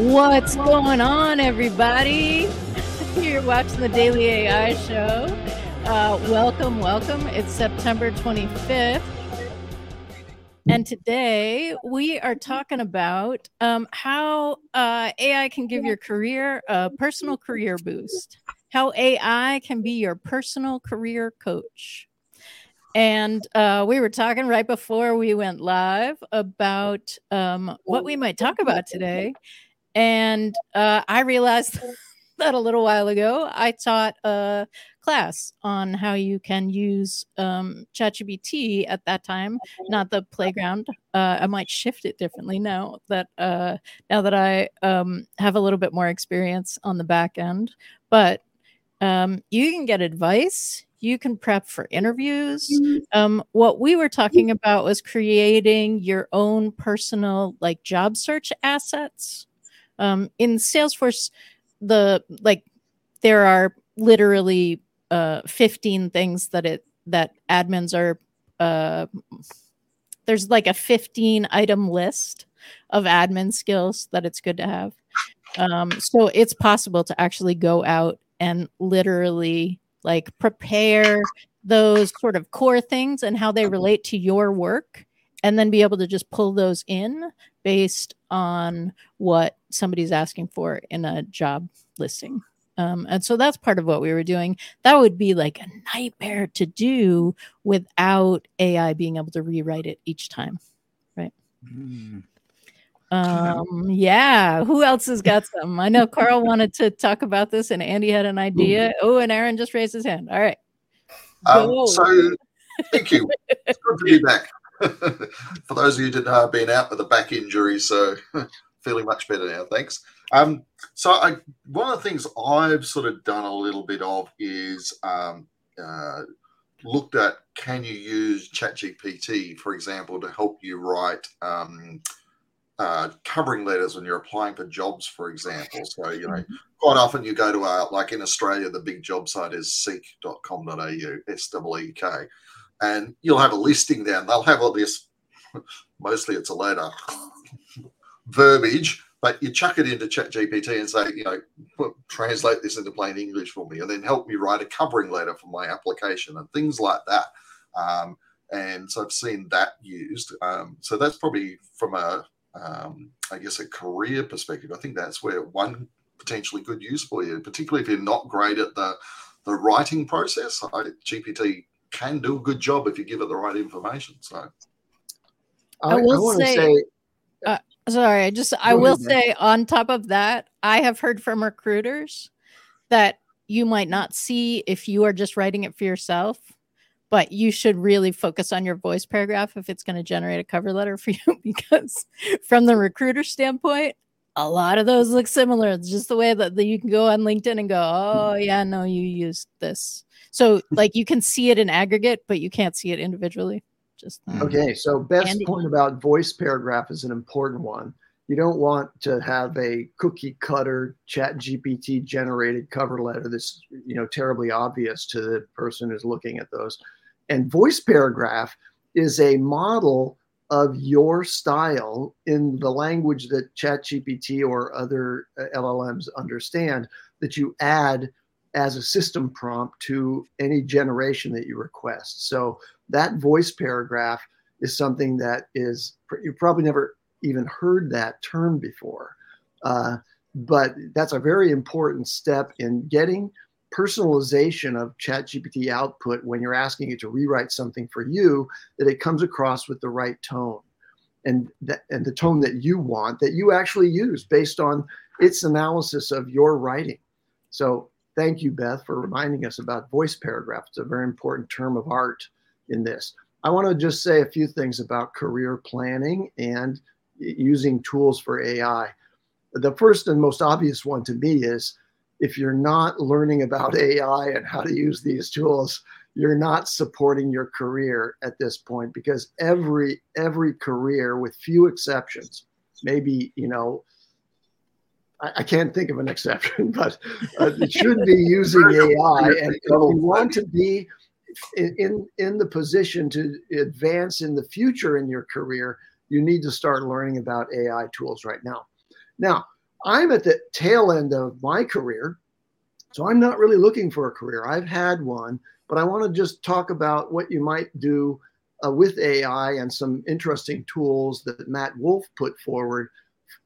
What's going on, everybody? You're watching the Daily AI Show. Uh, welcome, welcome. It's September 25th. And today we are talking about um, how uh, AI can give your career a personal career boost, how AI can be your personal career coach. And uh, we were talking right before we went live about um, what we might talk about today. And uh, I realized that a little while ago. I taught a class on how you can use um, ChatGPT at that time, not the playground. Uh, I might shift it differently now that uh, now that I um, have a little bit more experience on the back end. But um, you can get advice you can prep for interviews. Um, what we were talking about was creating your own personal like job search assets. Um, in Salesforce, the like there are literally uh, 15 things that it that admins are uh, there's like a 15 item list of admin skills that it's good to have. Um, so it's possible to actually go out and literally like prepare those sort of core things and how they relate to your work and then be able to just pull those in based on what somebody's asking for in a job listing um, and so that's part of what we were doing that would be like a nightmare to do without ai being able to rewrite it each time right mm. Um, yeah. Who else has got some? I know Karl wanted to talk about this, and Andy had an idea. Oh, and Aaron just raised his hand. All right. Um, so, thank you. It's good to be back. For those of you that have been out with a back injury, so feeling much better now. Thanks. Um, so, I, one of the things I've sort of done a little bit of is um, uh, looked at can you use ChatGPT, for example, to help you write. Um, uh, covering letters when you're applying for jobs, for example. So, you know, mm-hmm. quite often you go to a, like in Australia, the big job site is seek.com.au, S W E K, and you'll have a listing down. They'll have all this, mostly it's a letter, verbiage, but you chuck it into ChatGPT and say, you know, translate this into plain English for me, and then help me write a covering letter for my application and things like that. Um, and so I've seen that used. Um, so that's probably from a um, I guess, a career perspective, I think that's where one potentially good use for you, particularly if you're not great at the the writing process. I, GPT can do a good job if you give it the right information. So, I, I will I say, say uh, sorry, I just I will say on top of that, I have heard from recruiters that you might not see if you are just writing it for yourself but you should really focus on your voice paragraph if it's going to generate a cover letter for you because from the recruiter standpoint a lot of those look similar. It's just the way that, that you can go on linkedin and go oh yeah no you used this. So like you can see it in aggregate but you can't see it individually. Just uh, okay so best Andy. point about voice paragraph is an important one. You don't want to have a cookie cutter chat gpt generated cover letter that's you know terribly obvious to the person who's looking at those. And voice paragraph is a model of your style in the language that ChatGPT or other uh, LLMs understand that you add as a system prompt to any generation that you request. So that voice paragraph is something that is you probably never even heard that term before, uh, but that's a very important step in getting personalization of ChatGPT output when you're asking it to rewrite something for you, that it comes across with the right tone and that, and the tone that you want that you actually use based on its analysis of your writing. So thank you, Beth, for reminding us about voice paragraph. It's a very important term of art in this. I want to just say a few things about career planning and using tools for AI. The first and most obvious one to me is if you're not learning about AI and how to use these tools, you're not supporting your career at this point because every every career, with few exceptions, maybe you know, I, I can't think of an exception, but uh, it should be using AI. And if you want to be in, in in the position to advance in the future in your career, you need to start learning about AI tools right now. Now, I'm at the tail end of my career, so I'm not really looking for a career. I've had one, but I want to just talk about what you might do uh, with AI and some interesting tools that Matt Wolfe put forward.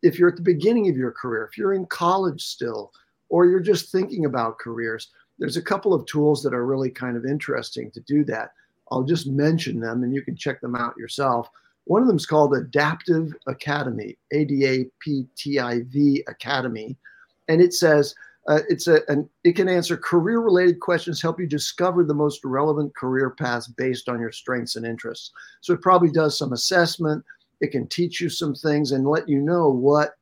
If you're at the beginning of your career, if you're in college still, or you're just thinking about careers, there's a couple of tools that are really kind of interesting to do that. I'll just mention them and you can check them out yourself. One of them is called Adaptiv Academy, A D A P T I V Academy. And it says, uh, it's a, an, it can answer career related questions, help you discover the most relevant career paths based on your strengths and interests. So it probably does some assessment. It can teach you some things and let you know what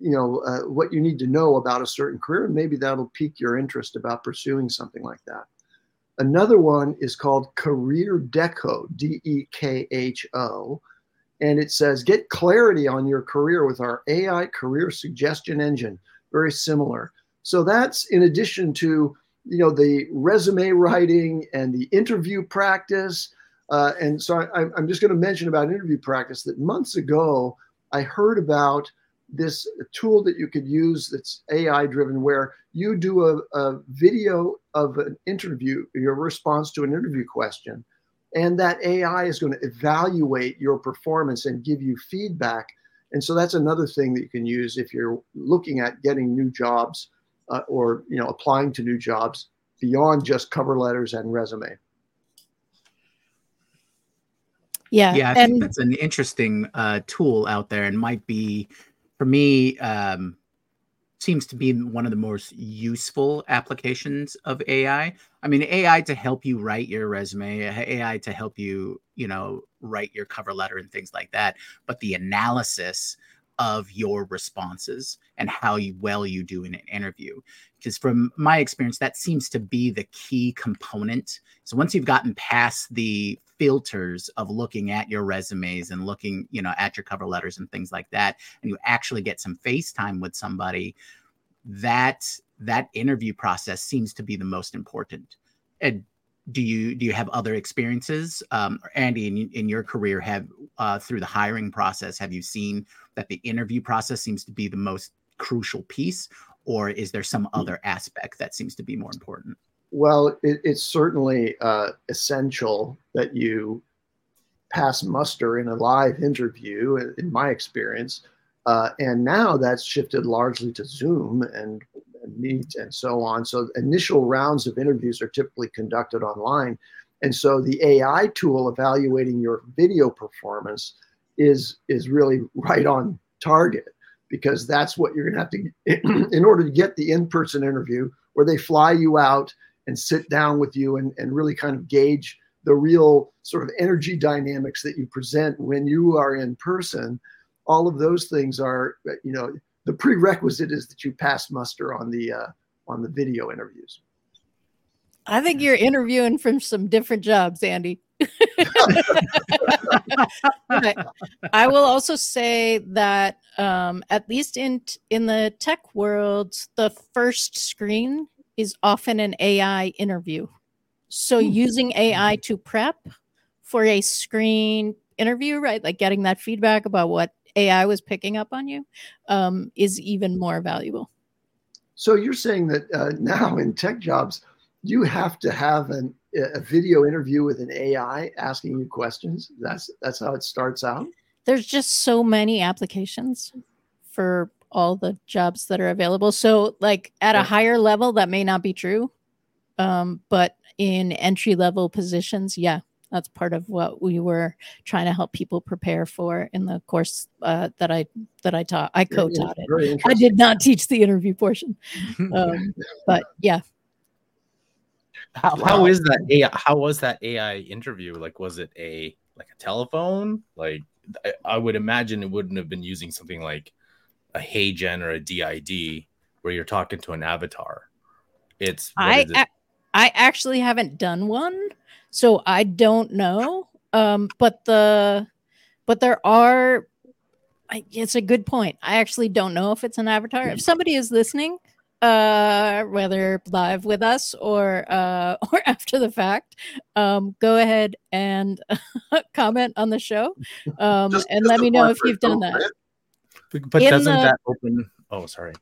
you know uh, what you need to know about a certain career and maybe that'll pique your interest about pursuing something like that another one is called Career Dekho d-e-k-h-o and it says get clarity on your career with our ai career suggestion engine. Very similar. So that's in addition to you know the resume writing and the interview practice. Uh, and so I, i'm just going to mention about interview practice that months ago i heard about this tool that you could use that's AI driven, where you do a, a, video of an interview, your response to an interview question, and that AI is going to evaluate your performance and give you feedback. And so that's another thing that you can use if you're looking at getting new jobs uh, or you know applying to new jobs beyond just cover letters and resume. Yeah, yeah, I and- think that's an interesting uh, tool out there, and might be for me um, seems to be one of the most useful applications of AI. I mean, AI to help you write your resume, AI to help you, you know, write your cover letter and things like that. But the analysis of your responses and how you, well you do in an interview. Because from my experience, that seems to be the key component. So once you've gotten past the filters of looking at your resumes and looking, you know, at your cover letters and things like that, and you actually get some face time with somebody, that that interview process seems to be the most important. And do you do you have other experiences, um, Andy, in, in your career, have uh, through the hiring process, have you seen that the interview process seems to be the most crucial piece, or is there some other aspect that seems to be more important? Well, it, it's certainly uh, essential that you pass muster in a live interview, in my experience. Uh, and now that's shifted largely to Zoom and, and Meet and so on. So initial rounds of interviews are typically conducted online. And so the AI tool evaluating your video performance is is really right on target because that's what you're going to have to in order to get the in-person interview where they fly you out and sit down with you and, and really kind of gauge the real sort of energy dynamics that you present when you are in person all of those things are you know the prerequisite is that you pass muster on the uh, on the video interviews i think you're interviewing from some different jobs andy I will also say that um, at least in in the tech world, the first screen is often an AI interview. So hmm. using AI to prep for a screen interview, right? Like getting that feedback about what AI was picking up on you um, is even more valuable. So you're saying that uh, now in tech jobs, you have to have an, a video interview with an AI asking you questions. That's that's how it starts out. There's just so many applications for all the jobs that are available. So, like at a higher level, that may not be true, um, but in entry level positions, yeah, that's part of what we were trying to help people prepare for in the course uh, that I that I taught. I co-taught it. I did not teach the interview portion, um, but yeah. How, how is that AI? How was that AI interview? Like, was it a like a telephone? Like, I, I would imagine it wouldn't have been using something like a HeyGen or a D-ID where you're talking to an avatar. It's I it? I actually haven't done one, so I don't know. Um, but the but there are. I, it's a good point. I actually don't know if it's an avatar. If somebody is listening, uh, whether live with us or uh, or after the fact, um, go ahead and comment on the show um, just, and just let me know if you've done that. But in doesn't the, that open Oh, sorry.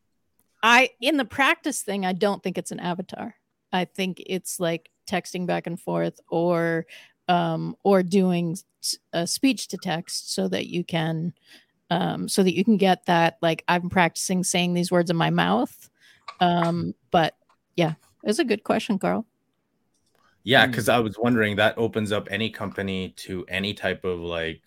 I in the practice thing, I don't think it's an avatar. I think it's like texting back and forth or um, or doing a speech to text so that you can um, so that you can get that like I'm practicing saying these words in my mouth. Um, but yeah, it's a good question, Karl. Yeah, because I was wondering that opens up any company to any type of like,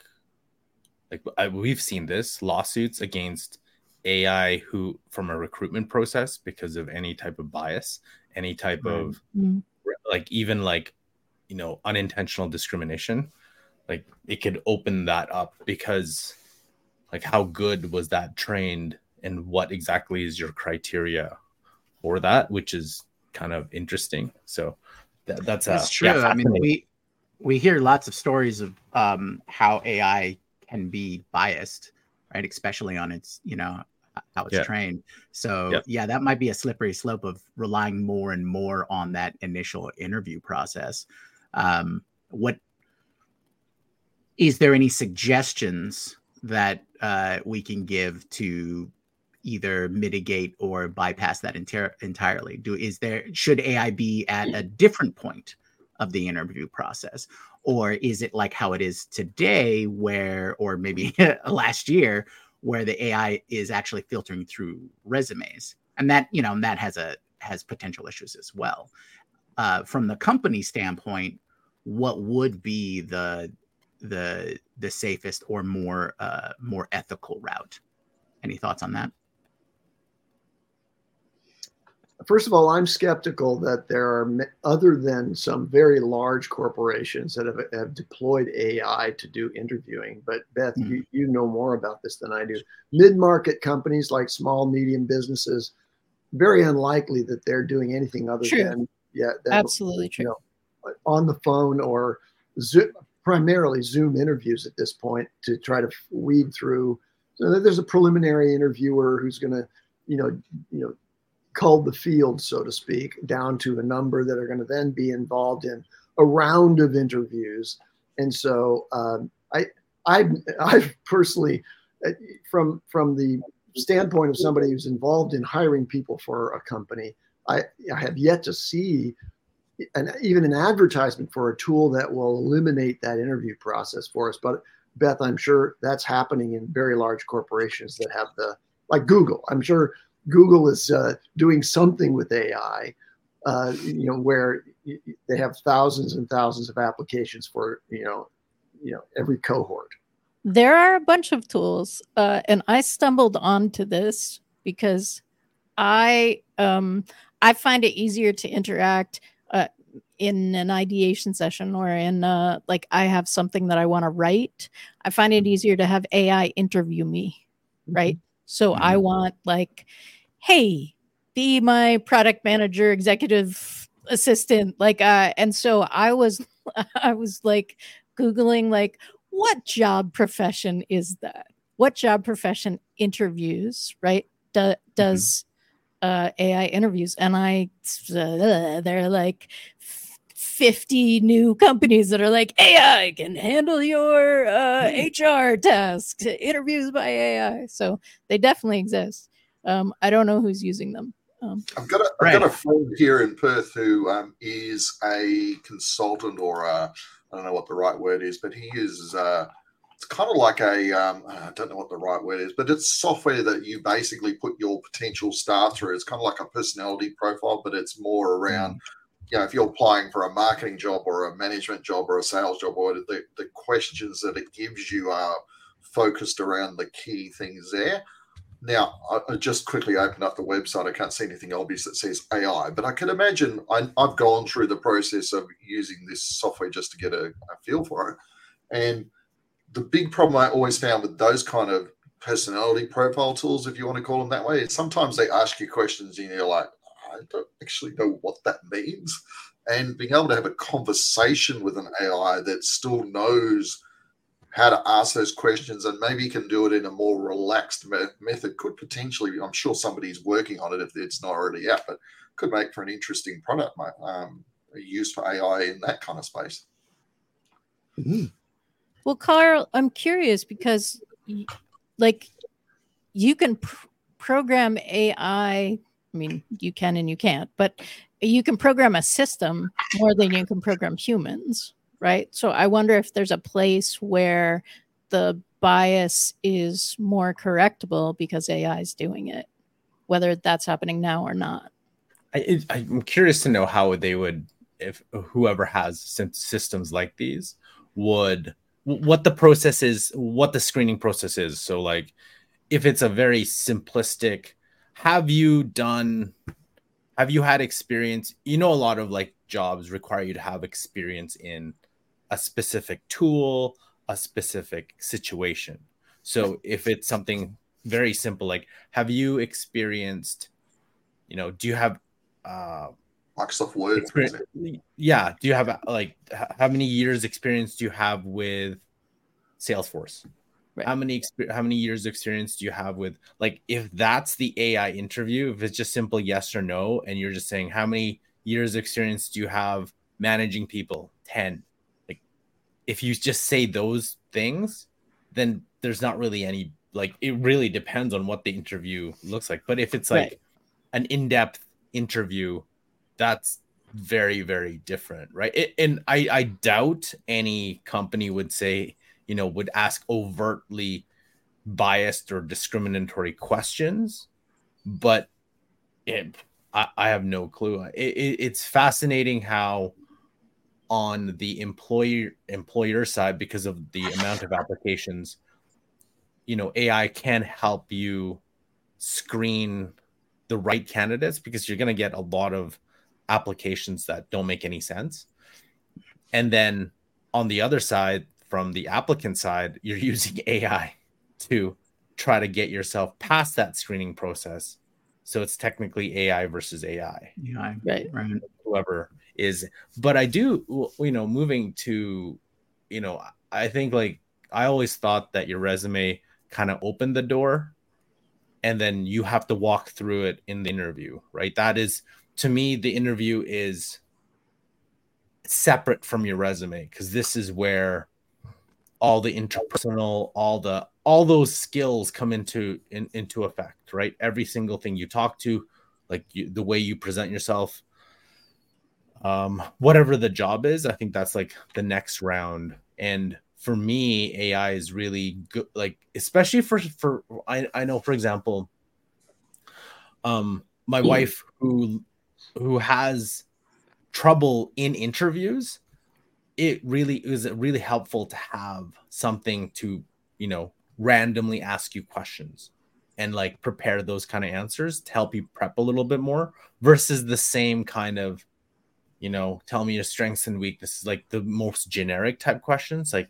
like I, we've seen this lawsuits against AI who from a recruitment process because of any type of bias, any type right. of mm-hmm. like even like you know unintentional discrimination. Like it could open that up because like how good was that trained and what exactly is your criteria for that, which is kind of interesting. So that, that's uh, that's true. Yeah, I mean, we we hear lots of stories of um, how AI can be biased, right? Especially on its you know how it's yeah. trained. So yep. yeah, that might be a slippery slope of relying more and more on that initial interview process. Um, what is there any suggestions that uh, we can give to either mitigate or bypass that enter- entirely? Do is there should AI be at a different point of the interview process, or is it like how it is today, where or maybe last year, where the AI is actually filtering through resumes, and that you know and that has a has potential issues as well. Uh, from the company standpoint, what would be the the the safest or more uh, more ethical route? Any thoughts on that? First of all, I'm skeptical that there are, other than some very large corporations that have, have deployed AI to do interviewing. But Beth, mm-hmm. you, you know more about this than I do. Mid market companies like small, medium businesses, very unlikely that they're doing anything other true. than, yeah, than, absolutely true. You know, on the phone or Zoom, primarily Zoom interviews at this point to try to weed through. So there's a preliminary interviewer who's going to, you know, you know, cull the field, so to speak, down to a number that are going to then be involved in a round of interviews. And so um, I, I, I personally, uh, from from the standpoint of somebody who's involved in hiring people for a company, I, I have yet to see an, even an advertisement for a tool that will eliminate that interview process for us. But Beth, I'm sure that's happening in very large corporations that have the like Google. I'm sure Google is uh, doing something with AI, uh, you know, where they have thousands and thousands of applications for you know, you know, every cohort. There are a bunch of tools, uh, and I stumbled onto this because I um, I find it easier to interact uh, in an ideation session or in uh, like I have something that I want to write. I find it easier to have AI interview me, right? Mm-hmm. So I mm-hmm. want like, hey, be my product manager, executive assistant, like, uh, and so I was, I was like googling like, what job profession is that? What job profession interviews, right? Do, mm-hmm. does uh, AI interviews, and I uh, they're like 50 new companies that are like AI can handle your uh, HR tasks, interviews by AI. So they definitely exist. Um, I don't know who's using them. Um, I've got a, I've got a friend here in Perth who um, is a consultant or I don't know what the right word is, but he is uh, it's kind of like a um, I don't know what the right word is, but it's software that you basically put your potential star through. It's kind of like a personality profile, but it's more around. You know, if you're applying for a marketing job or a management job or a sales job, or the, the questions that it gives you are focused around the key things there. Now, I just quickly opened up the website. I can't see anything obvious that says AI, but I can imagine I, have gone through the process of using this software just to get a, a feel for it. And the big problem I always found with those kind of personality profile tools, if you want to call them that way, is sometimes they ask you questions and you're like, I don't actually know what that means. And being able to have a conversation with an AI that still knows how to ask those questions and maybe can do it in a more relaxed me- method could potentially, I'm sure somebody's working on it if it's not already out, but could make for an interesting product, um, used for AI in that kind of space. Mm-hmm. Well, Karl, I'm curious because, like, you can pr- program AI, I mean, you can and you can't, but you can program a system more than you can program humans, right? So I wonder if there's a place where the bias is more correctable because AI is doing it, whether that's happening now or not. I, I'm curious to know how they would, if whoever has systems like these would, what the process is, what the screening process is. So, like, if it's a very simplistic, have you done, have you had experience? You know, a lot of like jobs require you to have experience in a specific tool, a specific situation. So, if it's something very simple, like, have you experienced, you know, do you have uh, Microsoft Word. Yeah. Do you have like how many years experience do you have with Salesforce? Right. How many how many years experience do you have with like if that's the AI interview, if it's just simple yes or no, and you're just saying how many years experience do you have managing people? 10. Like if you just say those things, then there's not really any like it really depends on what the interview looks like. But if it's like right. an in-depth interview, that's very very different, right? It, and I I doubt any company would say you know would ask overtly biased or discriminatory questions, but it, I, I have no clue. It, it, it's fascinating how on the employer employer side because of the amount of applications you know ai can help you screen the right candidates because you're going to get a lot of applications that don't make any sense. And then on the other side, from the applicant side, you're using AI to try to get yourself past that screening process. So it's technically AI versus AI. Yeah, right. right. Whoever is, but I do, you know, moving to, you know, I think like I always thought that your resume kind of opened the door and then you have to walk through it in the interview, right? That is to me the interview is separate from your resume because this is where all the interpersonal, all the all those skills come into in, into effect, right? Every single thing you talk to, like you, the way you present yourself, um, whatever the job is, I think that's like the next round. And for me, AI is really good. Like, especially for for I, I know, for example, um, my wife who who has trouble in interviews, it really is really helpful to have something to you know randomly ask you questions and like prepare those kind of answers to help you prep a little bit more versus the same kind of you know tell me your strengths and weaknesses like the most generic type questions like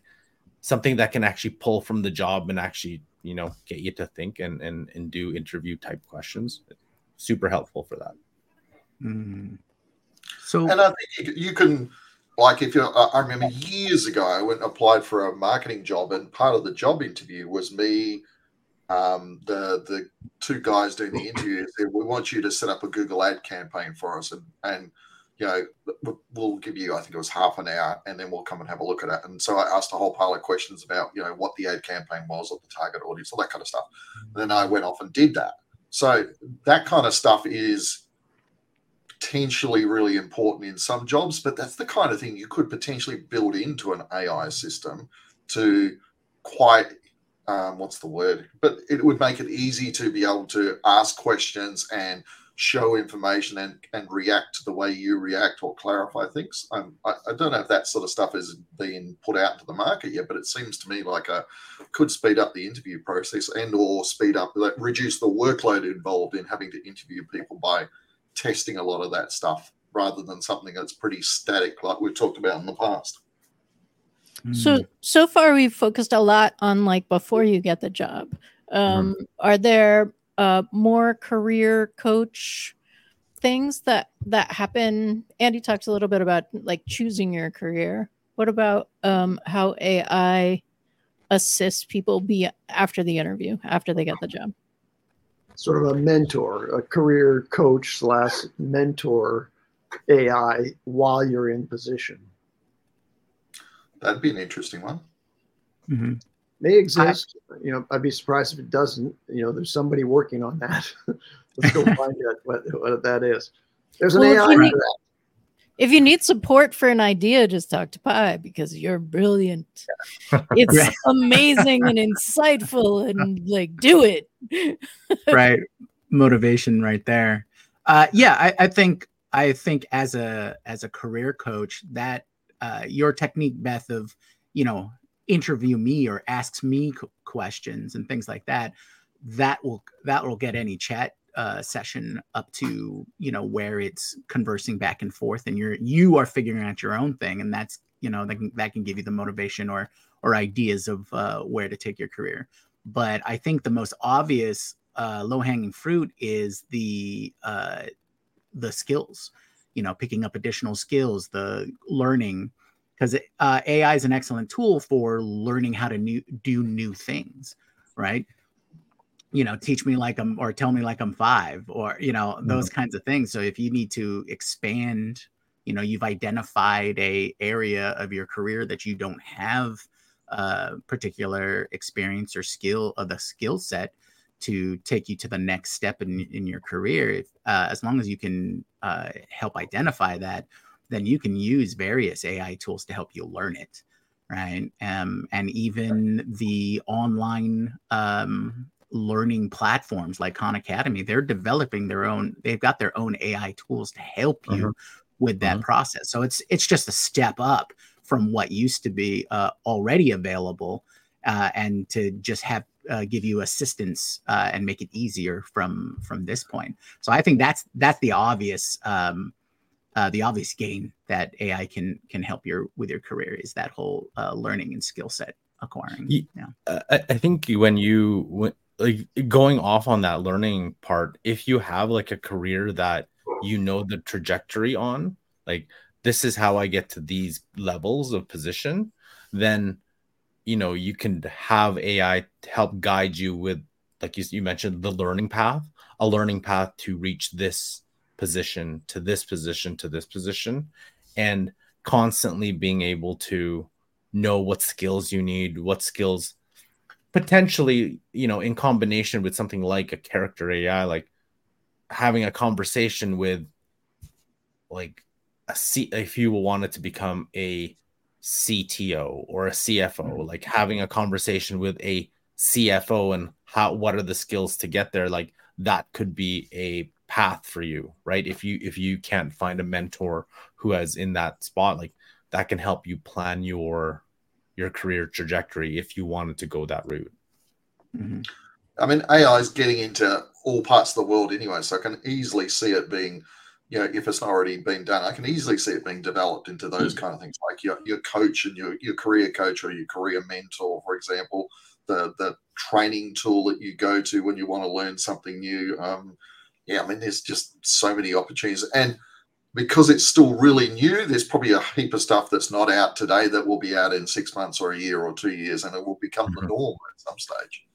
something that can actually pull from the job and actually you know get you to think and and, and do interview type questions super helpful for that mm. so and i think you, can like if you i remember years ago i went and applied for a marketing job and part of the job interview was me um, the the two guys doing the interview said we want you to set up a google ad campaign for us and and you know, we'll give you, I think it was half an hour, and then we'll come and have a look at it. And so I asked a whole pile of questions about, you know, what the ad campaign was, what the target audience, all that kind of stuff. And then I went off and did that. So that kind of stuff is potentially really important in some jobs, but that's the kind of thing you could potentially build into an AI system to quite um, what's the word? But it would make it easy to be able to ask questions and show information and, and react to the way you react or clarify things. Um, I, I, don't know if that sort of stuff is being put out to the market yet, but it seems to me like a could speed up the interview process and or speed up like reduce the workload involved in having to interview people by testing a lot of that stuff rather than something that's pretty static like we've talked about in the past. So hmm. so far we've focused a lot on like before you get the job. Um, mm-hmm. Are there uh, more career coach things that that happen andy talked a little bit about like choosing your career what about um, how ai assists people be after the interview after they get the job sort of a mentor a career coach slash mentor ai while you're in position that'd be an interesting one mm-hmm. may exist. I, you know, I'd be surprised if it doesn't. You know, there's somebody working on that. Let's go find out what, what that is. There's an well, AI for that. If you need support for an idea, just talk to Pi because you're brilliant. It's amazing and insightful, and like, do it. right, motivation right there. Uh, yeah, I, I think I think as a as a career coach that uh, your technique, Beth, of you know interview me or asks me questions and things like that, that will that will get any chat uh, session up to you know where it's conversing back and forth, and you're you are figuring out your own thing, and that's you know that can, that can give you the motivation or or ideas of uh, where to take your career. But I think the most obvious uh, low hanging fruit is the uh, the skills. You know, picking up additional skills, the learning, because uh, AI is an excellent tool for learning how to new, do new things, right? You know teach me like i'm or tell me like i'm five or you know those mm-hmm. kinds of things. So if you need to expand you know you've identified a area of your career that you don't have a particular experience or skill of the skill set to take you to the next step in, in your career if, uh, as long as you can uh, help identify that then you can use various ai tools to help you learn it right? Um, and even the online um, learning platforms like Khan Academy, they're developing their own, they've got their own AI tools to help you uh-huh. with that uh-huh. process. So it's it's just a step up from what used to be uh, already available uh, and to just have uh, give you assistance uh, and make it easier from from this point. So I think that's that's the obvious um, uh, the obvious gain that AI can can help your with your career is that whole uh, learning and skill set acquiring. Yeah, I, I think when you when, like going off on that learning part if you have like a career that you know the trajectory on like this is how i get to these levels of position then you know you can have ai help guide you with like you, you mentioned the learning path a learning path to reach this position to this position to this position and constantly being able to know what skills you need what skills potentially, you know, in combination with something like a character AI, like having a conversation with like a C if you wanted to become a CTO or a CFO, mm-hmm. like having a conversation with a CFO and how what are the skills to get there, like that could be a path for you, right? If you if you can't find a mentor who has in that spot, like that can help you plan your your career trajectory if you wanted to go that route. Mm-hmm. I mean, AI is getting into all parts of the world anyway, so I can easily see it being, you know, if it's not already been done, I can easily see it being developed into those mm-hmm. kind of things, like your, your coach and your, your career coach or your career mentor, for example, the the training tool that you go to when you want to learn something new. Um, yeah, I mean, there's just so many opportunities, and because it's still really new, there's probably a heap of stuff that's not out today that will be out in six months or a year or two years, and it will become mm-hmm. the norm at some stage.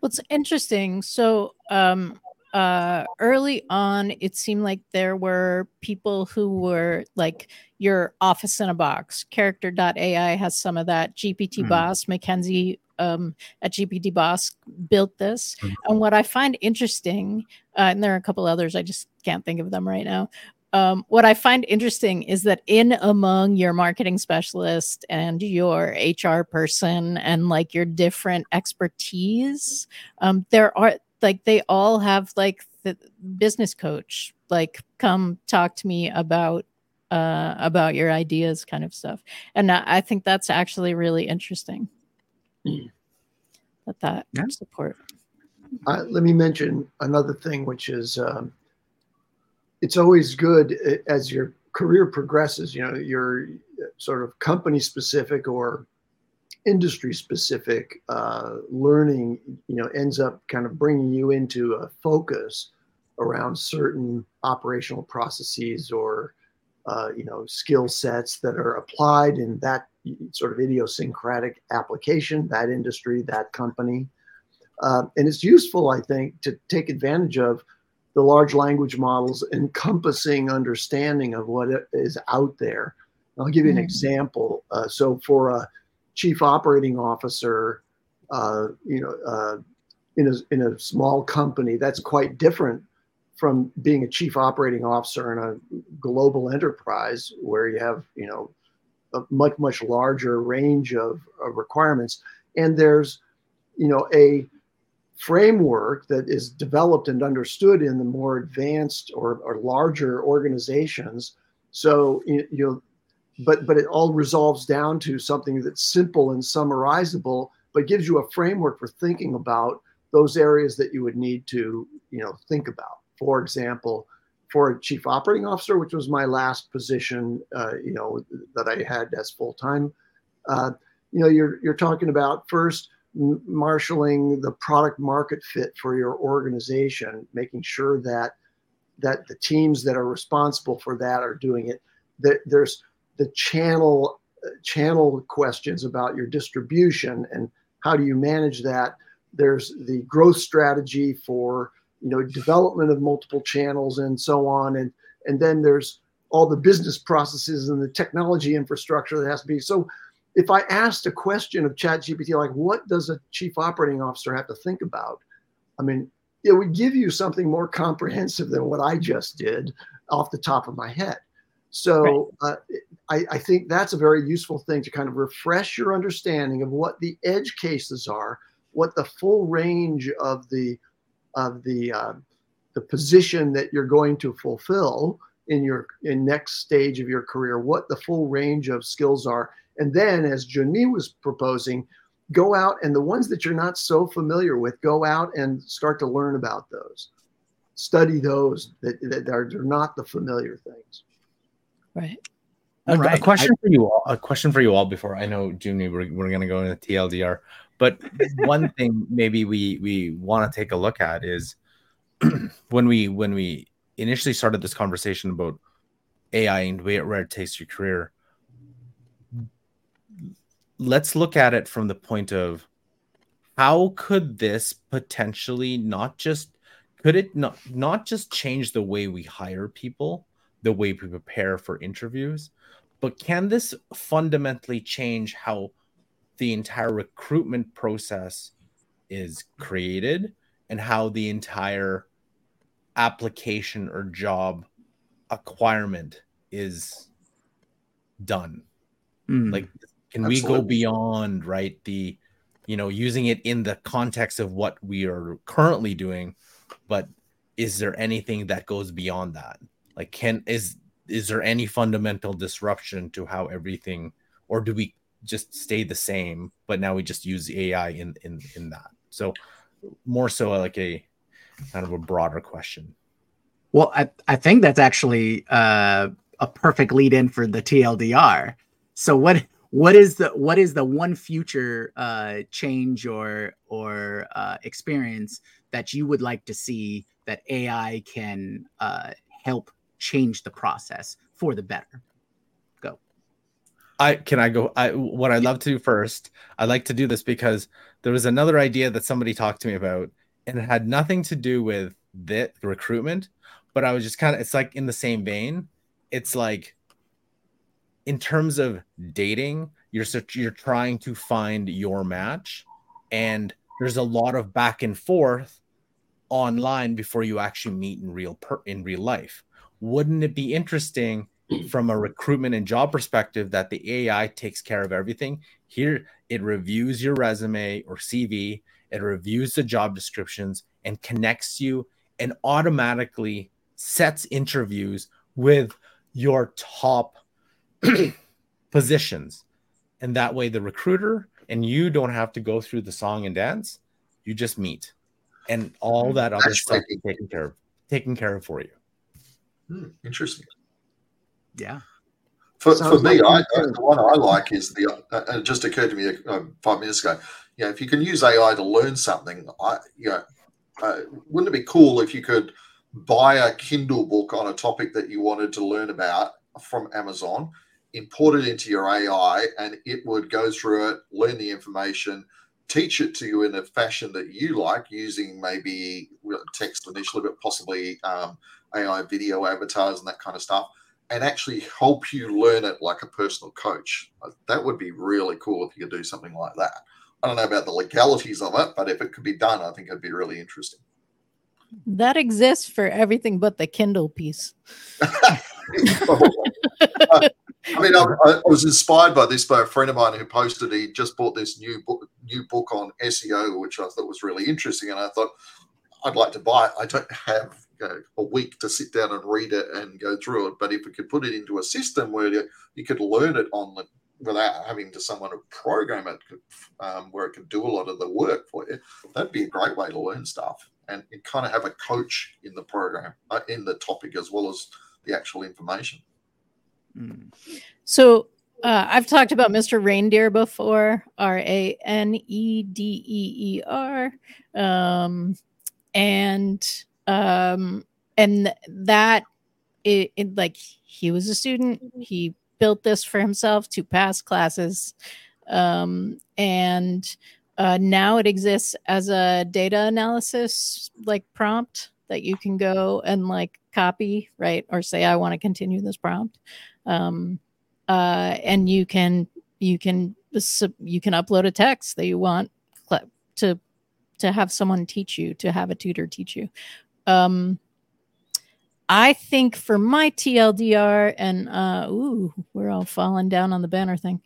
Well, it's interesting, so um, uh, early on, it seemed like there were people who were like your office in a box. Character.ai has some of that. GPT mm-hmm. Boss, Mackenzie um, at GPT Boss built this. Mm-hmm. And what I find interesting, uh, and there are a couple others, I just can't think of them right now, um, what I find interesting is that in among your marketing specialist and your HR person and like your different expertise, um, there are like they all have like the business coach, like come talk to me about uh, about your ideas, kind of stuff. And I think that's actually really interesting. That that yeah. support. Uh, let me mention another thing, which is um, it's always good uh, as your career progresses, you know, your sort of company specific or industry specific uh, learning, you know, ends up kind of bringing you into a focus around certain operational processes or, uh, you know, skill sets that are applied in that sort of idiosyncratic application, that industry, that company. Uh, and it's useful, I think, to take advantage of the large language models encompassing understanding of what is out there. I'll give you an mm-hmm. example. Uh, so, for a chief operating officer uh, you know, uh, in a in a small company, that's quite different from being a chief operating officer in a global enterprise where you have you know a much much larger range of, of requirements, and there's you know a framework that is developed and understood in the more advanced or, or larger organizations. So you, know, but but it all resolves down to something that's simple and summarizable, but gives you a framework for thinking about those areas that you would need to you know think about. For example, for a chief operating officer, which was my last position, uh, you know, that I had as full time. Uh, you know, you're you're talking about first marshaling the product market fit for your organization, making sure that that the teams that are responsible for that are doing it. That there's the channel channel questions about your distribution and how do you manage that. There's the growth strategy for you know development of multiple channels and so on, and and then there's all the business processes and the technology infrastructure that has to be so if I asked a question of ChatGPT, like, what does a chief operating officer have to think about? I mean, it would give you something more comprehensive than what I just did off the top of my head. So right. uh, I, I, think that's a very useful thing to kind of refresh your understanding of what the edge cases are, what the full range of the of the uh, the position that you're going to fulfill in your in next stage of your career, what the full range of skills are, and then, as Jyunmi was proposing, go out and the ones that you're not so familiar with, go out and start to learn about those. Study those that, that are, are not the familiar things. Right. A, right. a question I, for you all. A question for you all before I know, Jyunmi, we're, we're going to go into TLDR. But one thing maybe we we want to take a look at is when we when we initially started this conversation about AI and where, where it takes your career let's look at it from the point of how could this potentially not just could it not not just change the way we hire people the way we prepare for interviews but can this fundamentally change how the entire recruitment process is created and how the entire application or job acquirement is done mm. like can Absolutely. we go beyond right the you know using it in the context of what we are currently doing but is there anything that goes beyond that? Like can is is there any fundamental disruption to how everything or do we just stay the same but now we just use ai in in in that? So more so like a kind of a broader question. Well i i think that's actually uh a perfect lead in for the tldr so what what is the what is the one future uh, change or or uh, experience that you would like to see that AI can uh, help change the process for the better? Go. I can I go. I what I'd love to do first. I'd like to do this because there was another idea that somebody talked to me about, and it had nothing to do with the recruitment, but I was just kind of. It's like in the same vein. It's like in terms of dating, you're you're trying to find your match, and there's a lot of back and forth online before you actually meet in real per, in real life. Wouldn't it be interesting from a recruitment and job perspective that the AI takes care of everything? Here, it reviews your resume or CV, it reviews the job descriptions and connects you and automatically sets interviews with your top positions. And that way, the recruiter and you don't have to go through the song and dance. You just meet, and all that other That's stuff is taken care of, taken care of for you. Hmm, interesting. Yeah. For, for me, like I, the one I like is the. Uh, it just occurred to me uh, five minutes ago. You know, if you can use AI to learn something, I you know, uh, wouldn't it be cool if you could buy a Kindle book on a topic that you wanted to learn about from Amazon, import it into your AI, and it would go through it, learn the information, teach it to you in a fashion that you like, using maybe text initially, but possibly um, AI video avatars and that kind of stuff, and actually help you learn it like a personal coach. That would be really cool if you could do something like that. I don't know about the legalities of it, but if it could be done, I think it'd be really interesting. That exists for everything but the Kindle piece. I mean, I, I, was inspired by this by a friend of mine who posted he just bought this new book, new book on SEO, which I thought was really interesting, and I thought I'd like to buy it. I don't have you know, a week to sit down and read it and go through it, but if we could put it into a system where you, you could learn it on the without having to someone to program it, um, where it could do a lot of the work for you, that'd be a great way to learn stuff and, kind of have a coach in the program, uh, in the topic as well as the actual information. So uh, I've talked about Mr. Ranedeer before, R A N E D E E R, um, and um, and that it, it, like he was a student. He built this for himself to pass classes, um, and uh, now it exists as a data analysis like prompt that you can go and like copy right or say I want to continue this prompt um, uh, and you can you can you can upload a text that you want to to have someone teach you to have a tutor teach you. Um, i think for my tldr and uh ooh we're all falling down on the banner thing.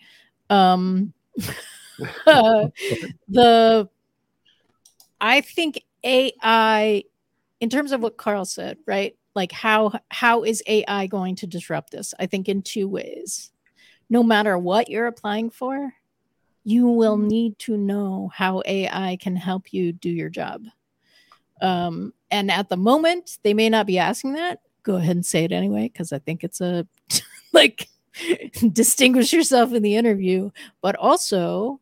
Um the i think ai in terms of what Karl said right like how how is ai going to disrupt this? I think in two ways. No matter what you're applying for you will mm-hmm. need to know how ai can help you do your job. Um, and at the moment they may not be asking that. Go ahead and say it anyway because i think it's a like distinguish yourself in the interview. But also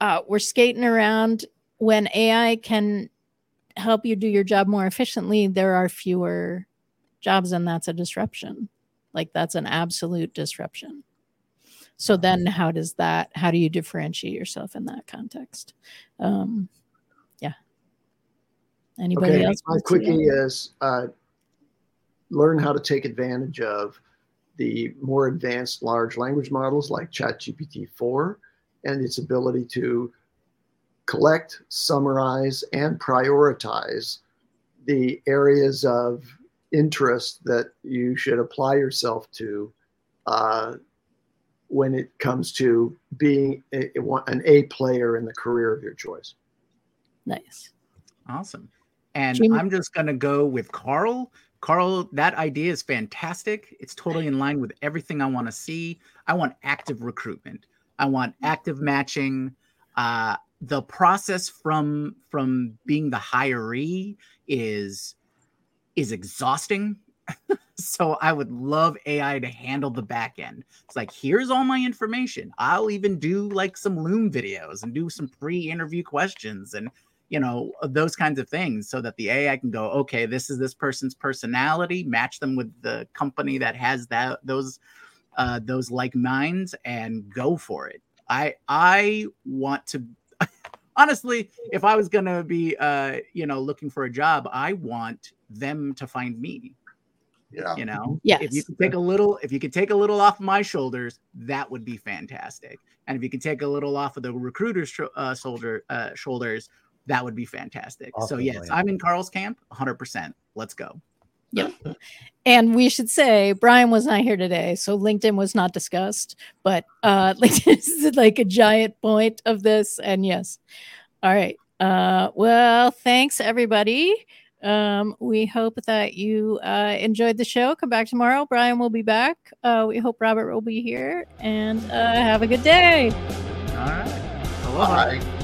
uh, we're skating around when ai can help you do your job more efficiently, there are fewer jobs, and that's a disruption. Like that's an absolute disruption. So then, how does that? How do you differentiate yourself in that context? Um, yeah. Anybody okay, else? My quickie is uh, learn how to take advantage of the more advanced large language models like ChatGPT 4 and its ability to collect, summarize, and prioritize the areas of interest that you should apply yourself to uh, when it comes to being a, an A player in the career of your choice. Nice. Awesome. And Jyunmi. I'm just going to go with Karl. Karl, that idea is fantastic. It's totally in line with everything I want to see. I want active recruitment. I want active matching. Uh, the process from from being the hiree is is exhausting. So i would love ai to handle the back end. It's like here's all my information. I'll even do like some loom videos and do some pre-interview questions and you know those kinds of things so that the ai can go okay this is this person's personality match them with the company that has that those uh those like minds and go for it i i want to honestly, if I was gonna be, uh, you know, looking for a job, I want them to find me. Yeah. You know, yes. if you could take a little, if you could take a little off my shoulders, that would be fantastic. And if you could take a little off of the recruiter's uh, shoulder uh, shoulders, that would be fantastic. Awesome, so yes. I'm in Karl's camp, 100. percent Let's go. Yep. And we should say Brian was not here today, so LinkedIn was not discussed, but uh, LinkedIn is like a giant point of this. And yes, all right. Uh, well, thanks everybody. Um, we hope that you uh, enjoyed the show. Come back tomorrow. Brian will be back. Uh, we hope Robert will be here, and uh, have a good day. All right. Aloha. Bye.